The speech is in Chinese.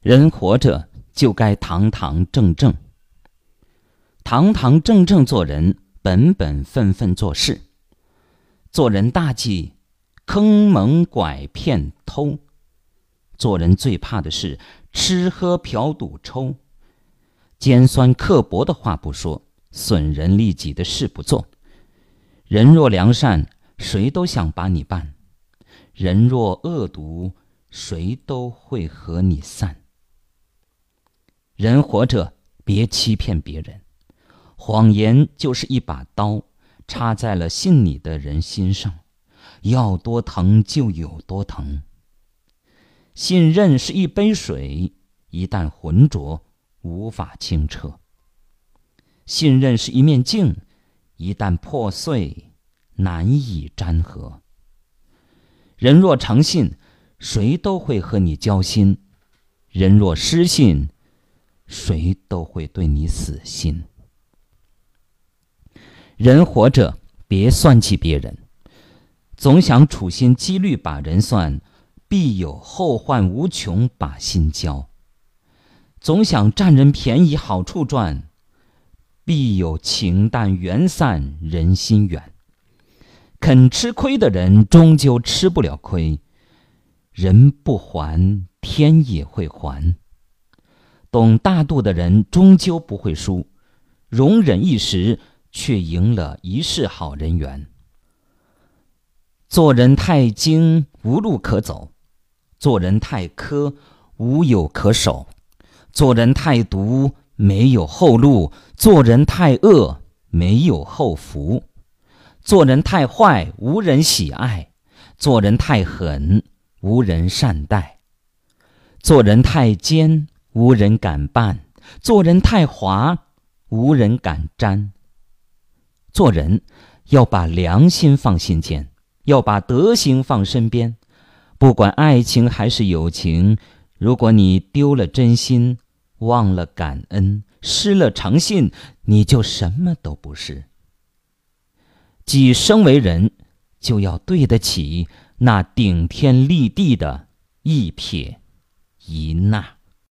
人活着就该堂堂正正，堂堂正正做人，本本分分做事。做人大忌坑蒙拐骗偷，做人最怕的是吃喝嫖赌抽。尖酸刻薄的话不说，损人利己的事不做。人若良善，谁都想把你办；人若恶毒，谁都会和你散。人活着，别欺骗别人。谎言就是一把刀，插在了信你的人心上，要多疼就有多疼。信任是一杯水，一旦浑浊，无法清澈。信任是一面镜，一旦破碎，难以粘合。人若诚信，谁都会和你交心；人若失信，谁都会对你死心。人活着，别算计别人，总想处心积虑把人算，必有后患无穷把心交；总想占人便宜好处赚，必有情淡缘散人心远。肯吃亏的人，终究吃不了亏。人不还，天也会还。懂大度的人终究不会输，容忍一时，却赢了一世好人缘。做人太精，无路可走；做人太苛，无有可守；做人太毒，没有后路；做人太恶，没有后福；做人太坏，无人喜爱；做人太狠，无人善待；做人太奸。无人敢办，做人太滑，无人敢沾。做人要把良心放心间，要把德行放身边。不管爱情还是友情，如果你丢了真心，忘了感恩，失了诚信，你就什么都不是。既生为人，就要对得起那顶天立地的一撇一捺。